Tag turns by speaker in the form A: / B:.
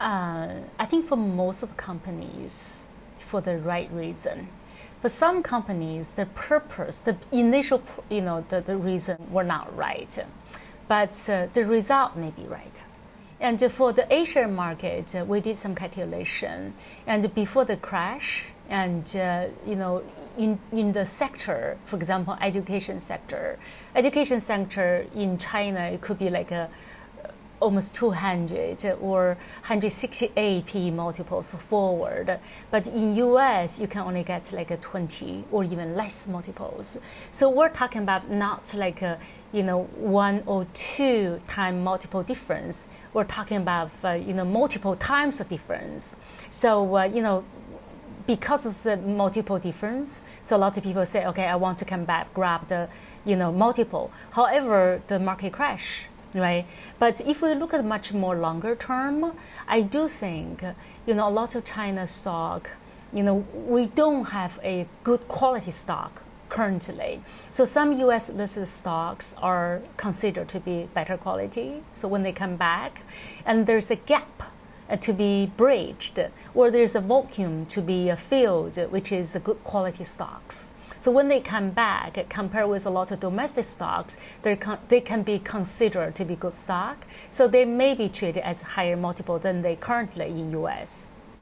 A: Uh, I think for most of companies, for the right reason. For some companies, the purpose, the initial, you know, the, the reason were not right, but uh, the result may be right. And for the Asian market, uh, we did some calculation, and before the crash, and uh, you know, in in the sector, for example, education sector, education sector in China, it could be like a almost 200 or 168 p multiples for forward. But in US, you can only get like a 20 or even less multiples. So we're talking about not like a you know one or two time multiple difference. We're talking about uh, you know multiple times the difference. So uh, you know because of the multiple difference, so a lot of people say, okay, I want to come back, grab the you know multiple. However, the market crash right? But if we look at much more longer term, I do think, you know, a lot of China stock, you know, we don't have a good quality stock currently. So some U.S. listed stocks are considered to be better quality. So when they come back, and there's a gap Uh, to be bridged, or there's a vacuum to be uh, filled, which is the good quality stocks. So when they come back, compared with a lot of domestic stocks, they can be considered to be good stock. So they may be treated as higher multiple than they currently in US.